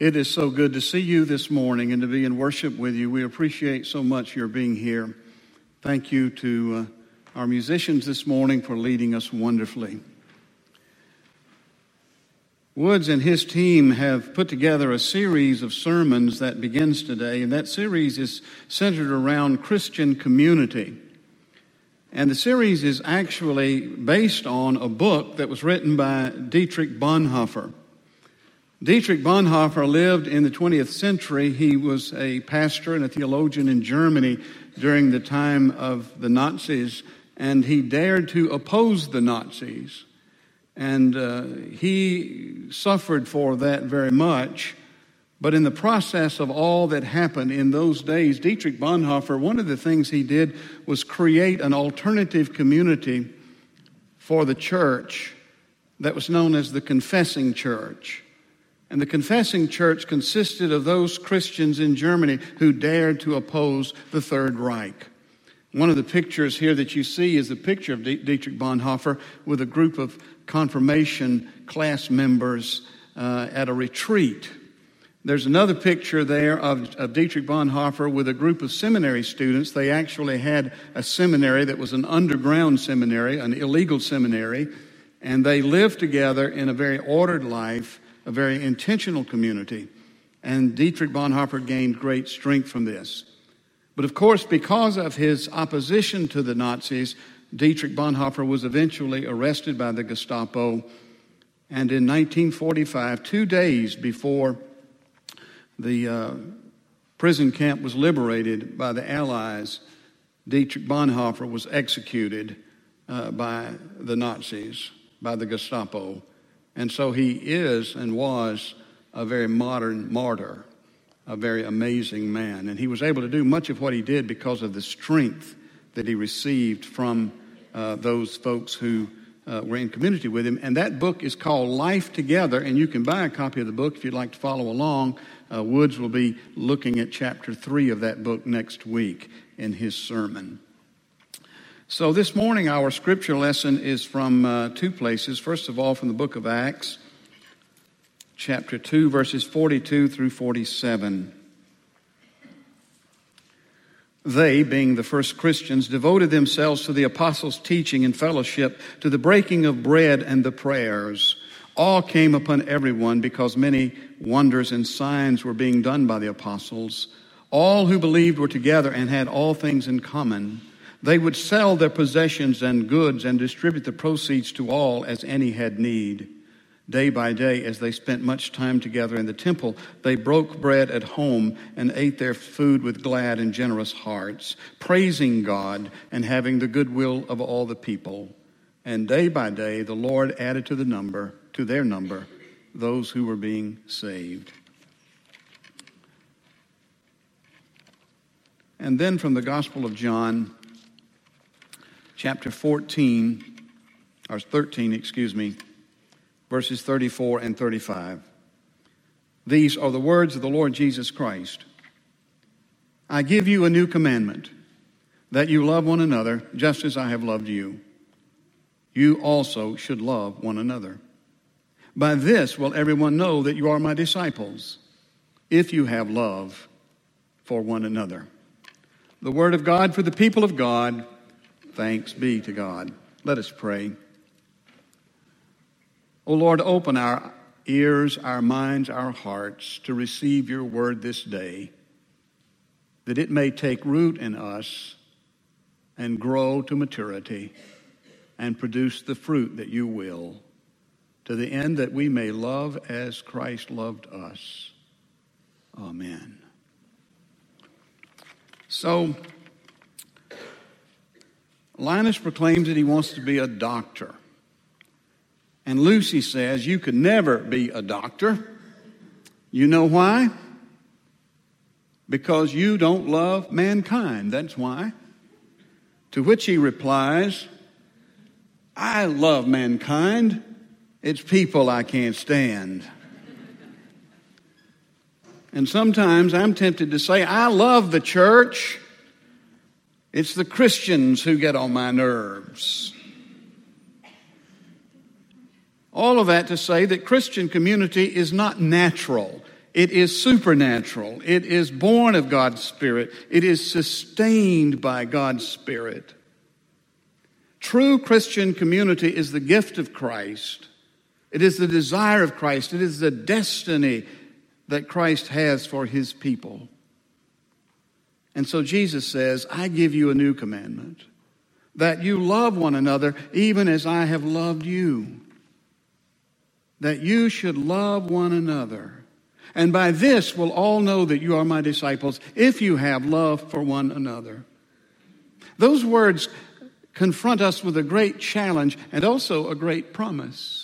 It is so good to see you this morning and to be in worship with you. We appreciate so much your being here. Thank you to uh, our musicians this morning for leading us wonderfully. Woods and his team have put together a series of sermons that begins today, and that series is centered around Christian community. And the series is actually based on a book that was written by Dietrich Bonhoeffer. Dietrich Bonhoeffer lived in the 20th century. He was a pastor and a theologian in Germany during the time of the Nazis, and he dared to oppose the Nazis. And uh, he suffered for that very much. But in the process of all that happened in those days, Dietrich Bonhoeffer, one of the things he did was create an alternative community for the church that was known as the Confessing Church. And the confessing church consisted of those Christians in Germany who dared to oppose the Third Reich. One of the pictures here that you see is a picture of Dietrich Bonhoeffer with a group of confirmation class members uh, at a retreat. There's another picture there of, of, Dietrich Bonhoeffer with a group of seminary students. They actually had a seminary that was an underground seminary, an illegal seminary, and they lived together in a very ordered life a very intentional community. And Dietrich Bonhoeffer gained great strength from this. But of course, because of his opposition to the Nazis, Dietrich Bonhoeffer was eventually arrested by the Gestapo. And in 1945, two days before the uh, prison camp was liberated by the Allies, Dietrich Bonhoeffer was executed uh, by the Nazis, by the Gestapo. And so he is and was a very modern martyr, a very amazing man. And he was able to do much of what he did because of the strength that he received from uh, those folks who uh, were in community with him. And that book is called Life Together, and you can buy a copy of the book if you'd like to follow along. Uh, Woods will be looking at chapter three of that book next week in his sermon. So, this morning, our scripture lesson is from uh, two places. First of all, from the book of Acts, chapter 2, verses 42 through 47. They, being the first Christians, devoted themselves to the apostles' teaching and fellowship, to the breaking of bread and the prayers. All came upon everyone because many wonders and signs were being done by the apostles. All who believed were together and had all things in common. They would sell their possessions and goods and distribute the proceeds to all as any had need. Day by day, as they spent much time together in the temple, they broke bread at home and ate their food with glad and generous hearts, praising God and having the goodwill of all the people. And day by day, the Lord added to the number, to their number, those who were being saved. And then from the Gospel of John, chapter 14, or 13, excuse me, verses 34 and 35. These are the words of the Lord Jesus Christ. I give you a new commandment that you love one another just as I have loved you. You also should love one another. By this will everyone know that you are my disciples, if you have love for one another. The word of God for the people of God. Thanks be to God. Let us pray. O oh Lord, open our ears, our minds, our hearts to receive your word this day, that it may take root in us and grow to maturity and produce the fruit that you will, to the end that we may love as Christ loved us. Amen. So, Linus proclaims that he wants to be a doctor. And Lucy says, You could never be a doctor. You know why? Because you don't love mankind. That's why. To which he replies, I love mankind. It's people I can't stand. And sometimes I'm tempted to say, I love the church. It's the Christians who get on my nerves. All of that to say that Christian community is not natural. It is supernatural. It is born of God's Spirit. It is sustained by God's Spirit. True Christian community is the gift of Christ. It is the desire of Christ. It is the destiny that Christ has for his people. And so Jesus says, I give you a new commandment that you love one another even as I have loved you. That you should love one another. And by this will all know that you are my disciples if you have love for one another. Those words confront us with a great challenge and also a great promise.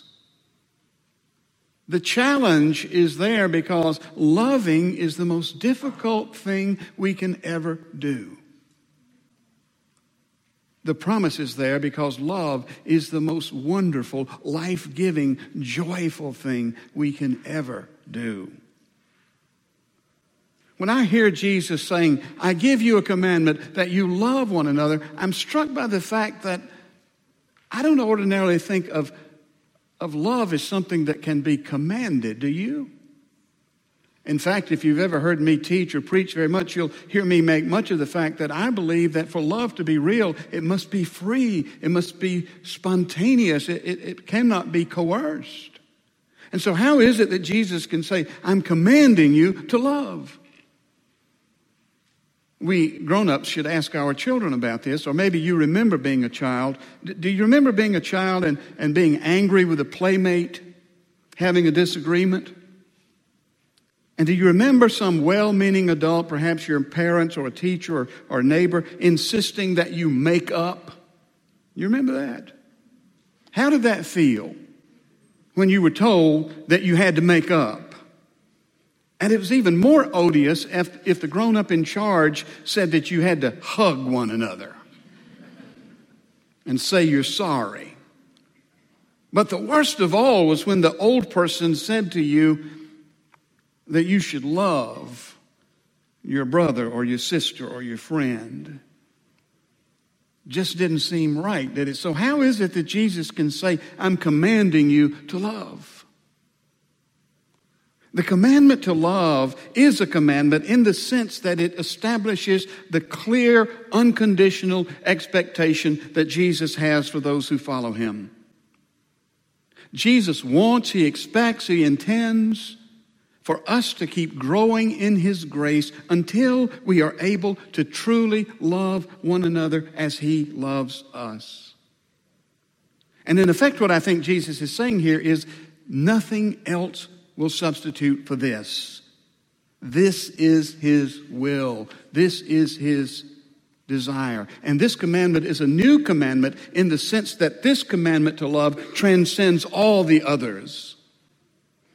The challenge is there because loving is the most difficult thing we can ever do. The promise is there because love is the most wonderful, life giving, joyful thing we can ever do. When I hear Jesus saying, I give you a commandment that you love one another, I'm struck by the fact that I don't ordinarily think of, of love is something that can be commanded. Do you? In fact, if you've ever heard me teach or preach very much, you'll hear me make much of the fact that I believe that for love to be real, it must be free, it must be spontaneous, it, it, it cannot be coerced. And so, how is it that Jesus can say, I'm commanding you to love? We grown ups should ask our children about this, or maybe you remember being a child. Do you remember being a child and, and being angry with a playmate, having a disagreement? And do you remember some well meaning adult, perhaps your parents or a teacher or, or a neighbor, insisting that you make up? You remember that? How did that feel when you were told that you had to make up? And it was even more odious if, if the grown up in charge said that you had to hug one another and say you're sorry. But the worst of all was when the old person said to you that you should love your brother or your sister or your friend. Just didn't seem right, did it? So, how is it that Jesus can say, I'm commanding you to love? The commandment to love is a commandment in the sense that it establishes the clear, unconditional expectation that Jesus has for those who follow him. Jesus wants, he expects, he intends for us to keep growing in his grace until we are able to truly love one another as he loves us. And in effect, what I think Jesus is saying here is nothing else will substitute for this. This is His will. This is His desire. And this commandment is a new commandment in the sense that this commandment to love transcends all the others.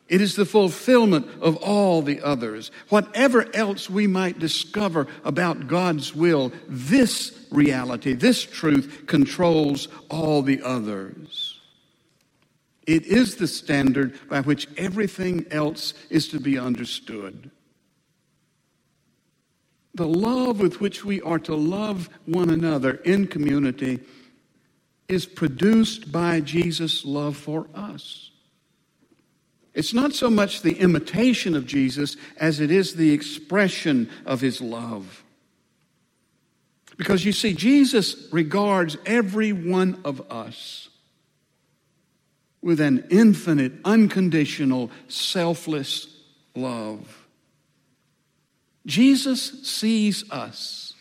It is the fulfillment of all the others. Whatever else we might discover about God's will, this reality, this truth controls all the others. It is the standard by which everything else is to be understood. The love with which we are to love one another in community is produced by Jesus' love for us. It's not so much the imitation of Jesus as it is the expression of his love. Because you see, Jesus regards every one of us with an infinite, unconditional, selfless love. Jesus sees us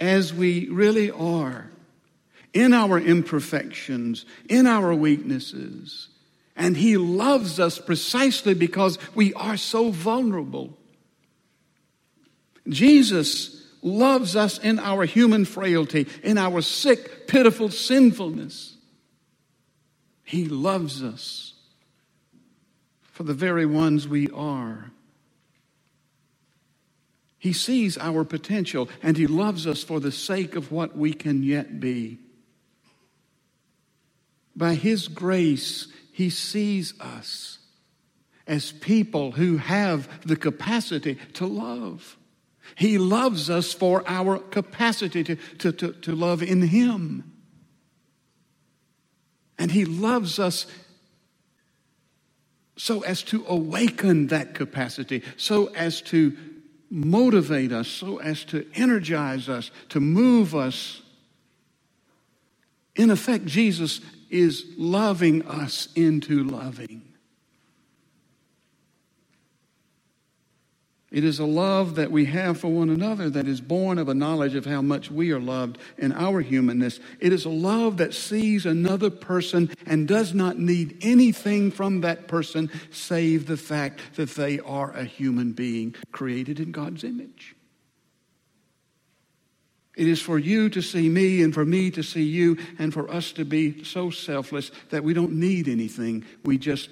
as we really are, in our imperfections, in our weaknesses. And He loves us precisely because we are so vulnerable. Jesus loves us in our human frailty, in our sick, pitiful sinfulness. He loves us for the very ones we are. He sees our potential and He loves us for the sake of what we can yet be. By His grace, He sees us as people who have the capacity to love. He loves us for our capacity to, to, to, to love in Him. And He loves us so as to awaken that capacity, so as to motivate us, so as to energize us, to move us. In effect, Jesus is loving us into loving. It is a love that we have for one another that is born of a knowledge of how much we are loved in our humanness. It is a love that sees another person and does not need anything from that person save the fact that they are a human being created in God's image. It is for you to see me and for me to see you and for us to be so selfless that we don't need anything. We just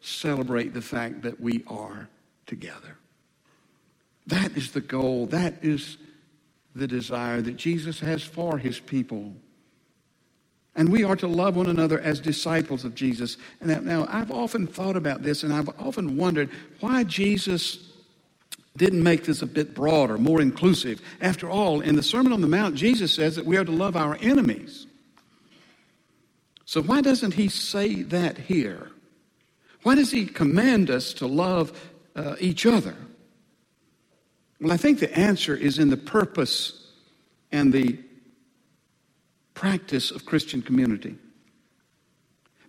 celebrate the fact that we are together. That is the goal. That is the desire that Jesus has for his people. And we are to love one another as disciples of Jesus. And now, I've often thought about this and I've often wondered why Jesus didn't make this a bit broader, more inclusive. After all, in the Sermon on the Mount, Jesus says that we are to love our enemies. So, why doesn't he say that here? Why does he command us to love uh, each other? Well, I think the answer is in the purpose and the practice of Christian community.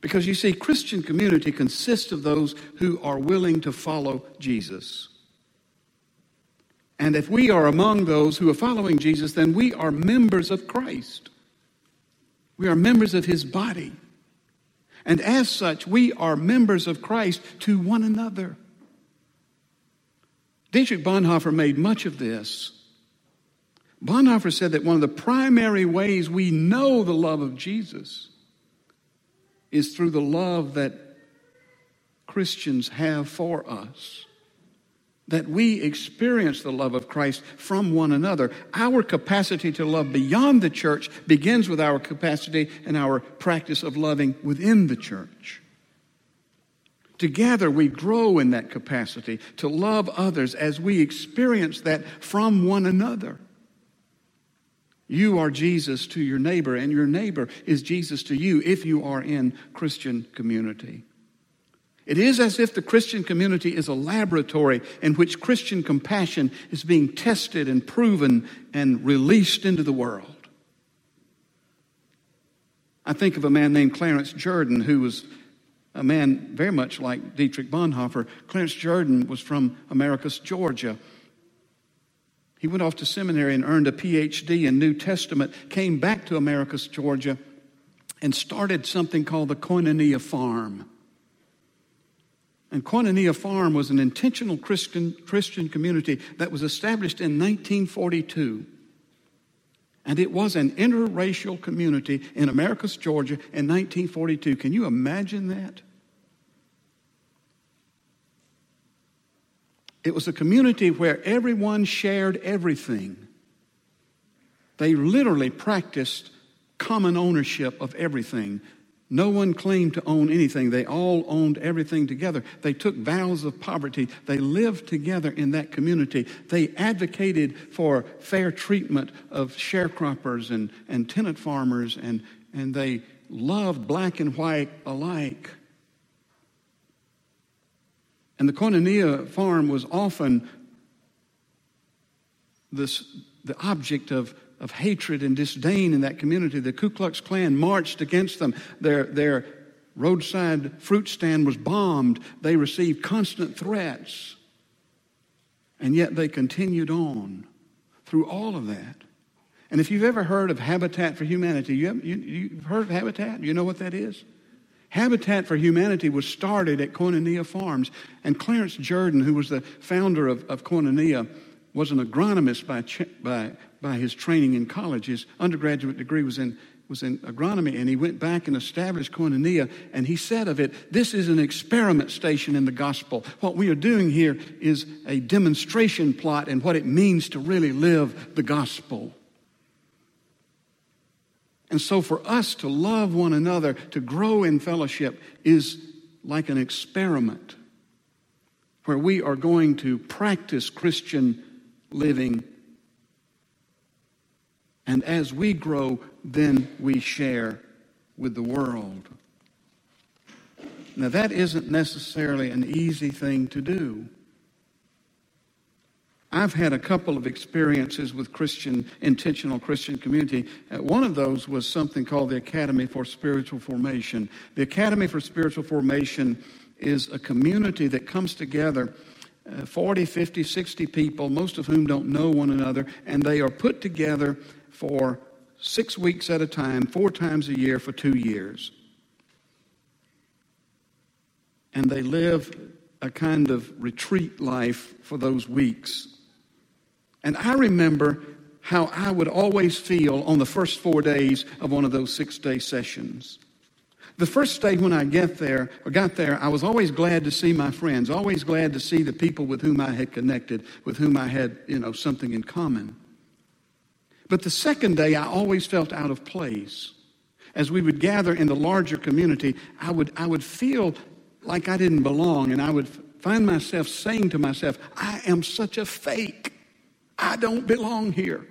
Because you see, Christian community consists of those who are willing to follow Jesus. And if we are among those who are following Jesus, then we are members of Christ. We are members of his body. And as such, we are members of Christ to one another. Dietrich Bonhoeffer made much of this. Bonhoeffer said that one of the primary ways we know the love of Jesus is through the love that Christians have for us. That we experience the love of Christ from one another. Our capacity to love beyond the church begins with our capacity and our practice of loving within the church. Together, we grow in that capacity to love others as we experience that from one another. You are Jesus to your neighbor, and your neighbor is Jesus to you if you are in Christian community. It is as if the Christian community is a laboratory in which Christian compassion is being tested and proven and released into the world. I think of a man named Clarence Jordan who was a man very much like Dietrich Bonhoeffer. Clarence Jordan was from Americus, Georgia. He went off to seminary and earned a PhD in New Testament, came back to Americus, Georgia, and started something called the Koinonia Farm. And Koinonia Farm was an intentional Christian, Christian community that was established in 1942. And it was an interracial community in Americus Georgia in 1942. Can you imagine that? It was a community where everyone shared everything. They literally practiced common ownership of everything. No one claimed to own anything. They all owned everything together. They took vows of poverty. They lived together in that community. They advocated for fair treatment of sharecroppers and, and tenant farmers, and, and they loved black and white alike. And the Koinonia farm was often this, the object of of hatred and disdain in that community. The Ku Klux Klan marched against them. Their, their roadside fruit stand was bombed. They received constant threats. And yet they continued on through all of that. And if you've ever heard of Habitat for Humanity, you, have, you, you've heard of Habitat? You know what that is? Habitat for Humanity was started at Koinonia Farms. And Clarence Jordan, who was the founder of, of Koinonia, was an agronomist by, by, by his training in college. His undergraduate degree was in, was in agronomy, and he went back and established Koinonia, and he said of it, This is an experiment station in the gospel. What we are doing here is a demonstration plot and what it means to really live the gospel. And so, for us to love one another, to grow in fellowship, is like an experiment where we are going to practice Christian living and as we grow, then we share with the world. Now, that isn't necessarily an easy thing to do. I've had a couple of experiences with Christian, intentional Christian community. Uh, one of those was something called the Academy for Spiritual Formation. The Academy for Spiritual Formation is a community that comes together uh, 40, 50, 60 people, most of whom don't know one another, and they are put together for six weeks at a time, four times a year for two years. And they live a kind of retreat life for those weeks. And I remember how I would always feel on the first four days of one of those six day sessions. The first day when I get there or got there, I was always glad to see my friends, always glad to see the people with whom I had connected, with whom I had, you know, something in common. But the second day, I always felt out of place. As we would gather in the larger community, I would, I would feel like I didn't belong, and I would find myself saying to myself, I am such a fake. I don't belong here.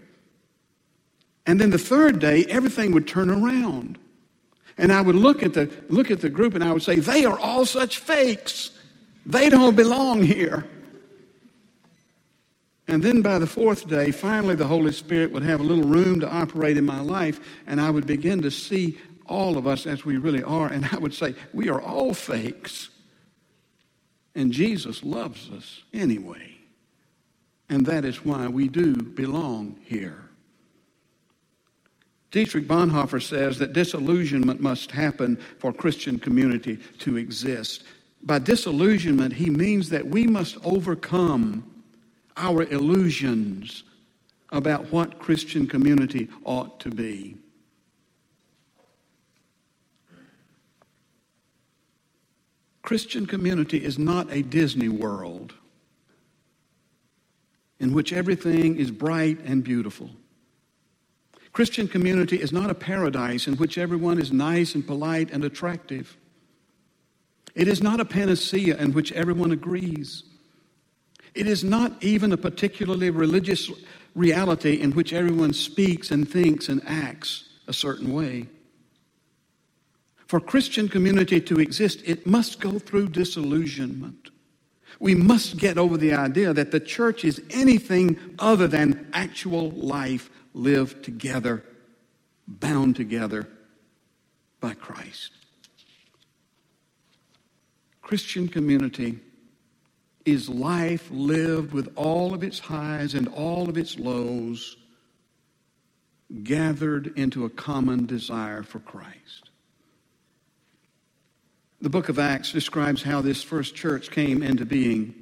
And then the third day, everything would turn around. And I would look at the, look at the group and I would say, they are all such fakes. They don't belong here. And then by the fourth day, finally the Holy Spirit would have a little room to operate in my life, and I would begin to see all of us as we really are. And I would say, we are all fakes. And Jesus loves us anyway. And that is why we do belong here. Dietrich Bonhoeffer says that disillusionment must happen for Christian community to exist. By disillusionment, he means that we must overcome our illusions about what Christian community ought to be. Christian community is not a Disney world in which everything is bright and beautiful. Christian community is not a paradise in which everyone is nice and polite and attractive. It is not a panacea in which everyone agrees. It is not even a particularly religious reality in which everyone speaks and thinks and acts a certain way. For Christian community to exist, it must go through disillusionment. We must get over the idea that the church is anything other than actual life lived together, bound together by Christ. Christian community is life lived with all of its highs and all of its lows, gathered into a common desire for Christ. The book of Acts describes how this first church came into being.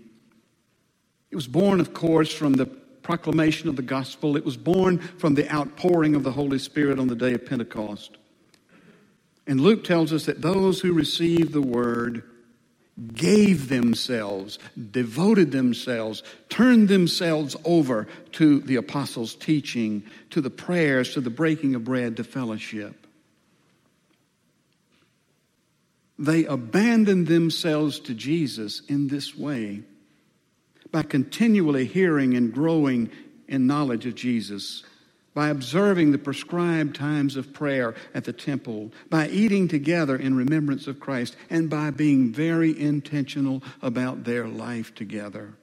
It was born, of course, from the proclamation of the gospel. It was born from the outpouring of the Holy Spirit on the day of Pentecost. And Luke tells us that those who received the word gave themselves, devoted themselves, turned themselves over to the apostles' teaching, to the prayers, to the breaking of bread, to fellowship. They abandoned themselves to Jesus in this way by continually hearing and growing in knowledge of Jesus, by observing the prescribed times of prayer at the temple, by eating together in remembrance of Christ, and by being very intentional about their life together.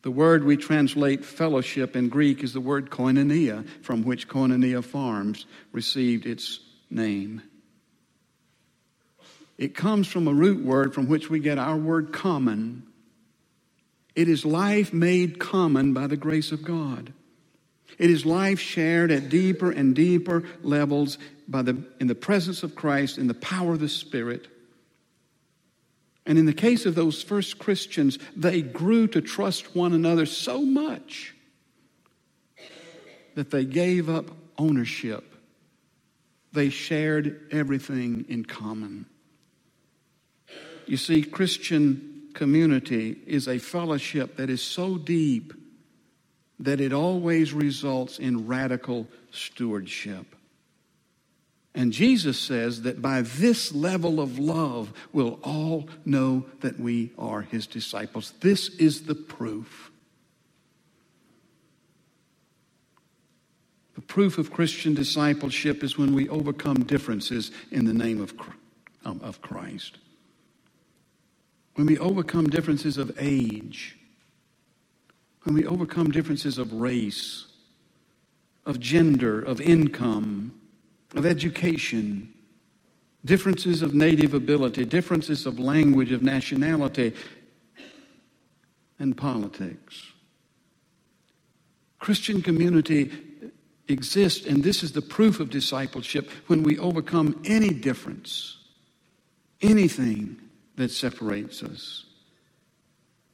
The word we translate fellowship in Greek is the word koinonia, from which Koinonia Farms received its name. It comes from a root word from which we get our word common, it is life made common by the grace of God. It is life shared at deeper and deeper levels by the, in the presence of Christ, in the power of the Spirit. And in the case of those first Christians, they grew to trust one another so much that they gave up ownership. They shared everything in common. You see, Christian community is a fellowship that is so deep that it always results in radical stewardship. And Jesus says that by this level of love, we'll all know that we are his disciples. This is the proof. The proof of Christian discipleship is when we overcome differences in the name of, um, of Christ. When we overcome differences of age, when we overcome differences of race, of gender, of income, of education, differences of native ability, differences of language, of nationality, and politics. Christian community exists, and this is the proof of discipleship when we overcome any difference, anything that separates us.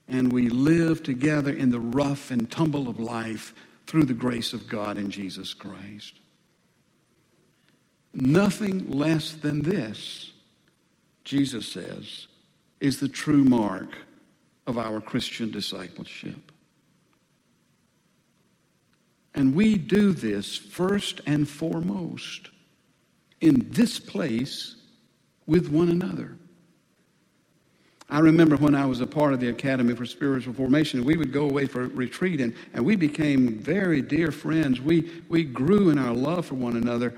And we live together in the rough and tumble of life through the grace of God in Jesus Christ. Nothing less than this, Jesus says, is the true mark of our Christian discipleship. And we do this first and foremost in this place with one another. I remember when I was a part of the Academy for Spiritual Formation, we would go away for retreat, and, and we became very dear friends. We, we grew in our love for one another.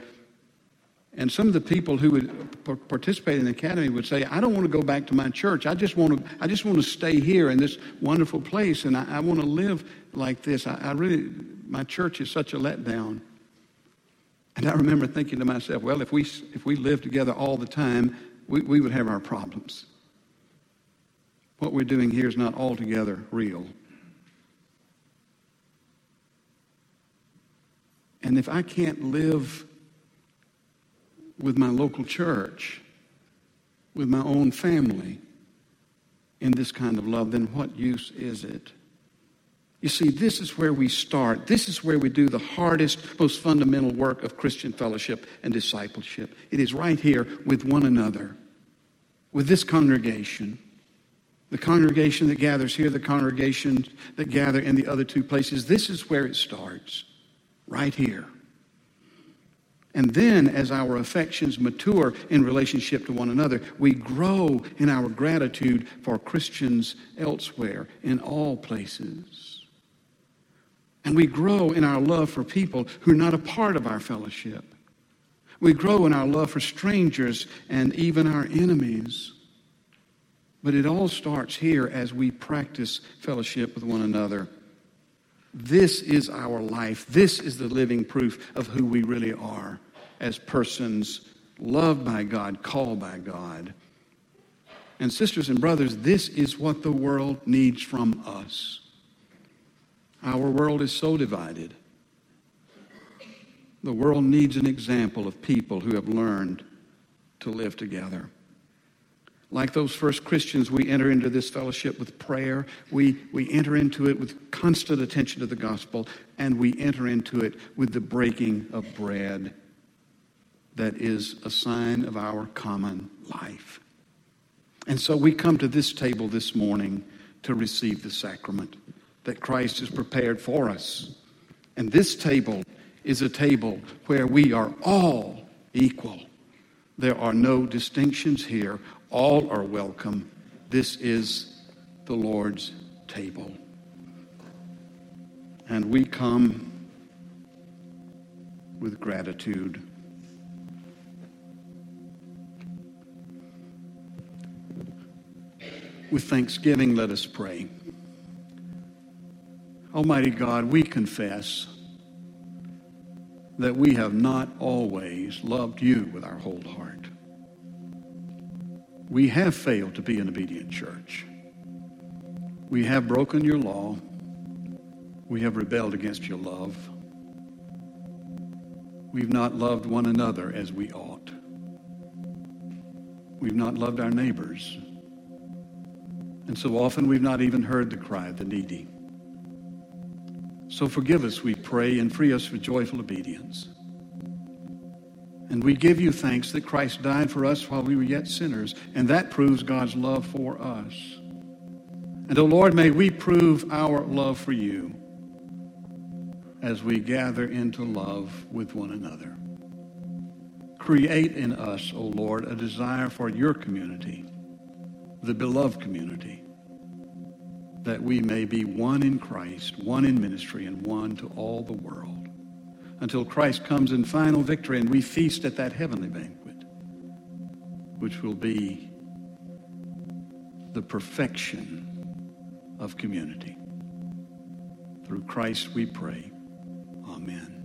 And some of the people who would participate in the academy would say, I don't want to go back to my church. I just want to, I just want to stay here in this wonderful place, and I, I want to live like this. I, I really, my church is such a letdown. And I remember thinking to myself, well, if we, if we lived together all the time, we, we would have our problems what we're doing here is not altogether real. And if I can't live with my local church, with my own family, in this kind of love, then what use is it? You see, this is where we start. This is where we do the hardest, most fundamental work of Christian fellowship and discipleship. It is right here with one another, with this congregation. The congregation that gathers here, the congregation that gather in the other two places, this is where it starts, right here. And then, as our affections mature in relationship to one another, we grow in our gratitude for Christians elsewhere, in all places. And we grow in our love for people who are not a part of our fellowship. We grow in our love for strangers and even our enemies. But it all starts here as we practice fellowship with one another. This is our life. This is the living proof of who we really are as persons loved by God, called by God. And, sisters and brothers, this is what the world needs from us. Our world is so divided. The world needs an example of people who have learned to live together. Like those first Christians, we enter into this fellowship with prayer. We, we enter into it with constant attention to the gospel, and we enter into it with the breaking of bread that is a sign of our common life. And so we come to this table this morning to receive the sacrament that Christ has prepared for us. And this table is a table where we are all equal. There are no distinctions here. All are welcome. This is the Lord's table. And we come with gratitude. With thanksgiving, let us pray. Almighty God, we confess that we have not always loved you with our whole heart. We have failed to be an obedient church. We have broken your law. We have rebelled against your love. We've not loved one another as we ought. We've not loved our neighbors. And so often we've not even heard the cry of the needy. So forgive us, we pray, and free us for joyful obedience. And we give you thanks that Christ died for us while we were yet sinners, and that proves God's love for us. And, O oh Lord, may we prove our love for you as we gather into love with one another. Create in us, O oh Lord, a desire for your community, the beloved community, that we may be one in Christ, one in ministry, and one to all the world until Christ comes in final victory and we feast at that heavenly banquet, which will be the perfection of community. Through Christ we pray. Amen.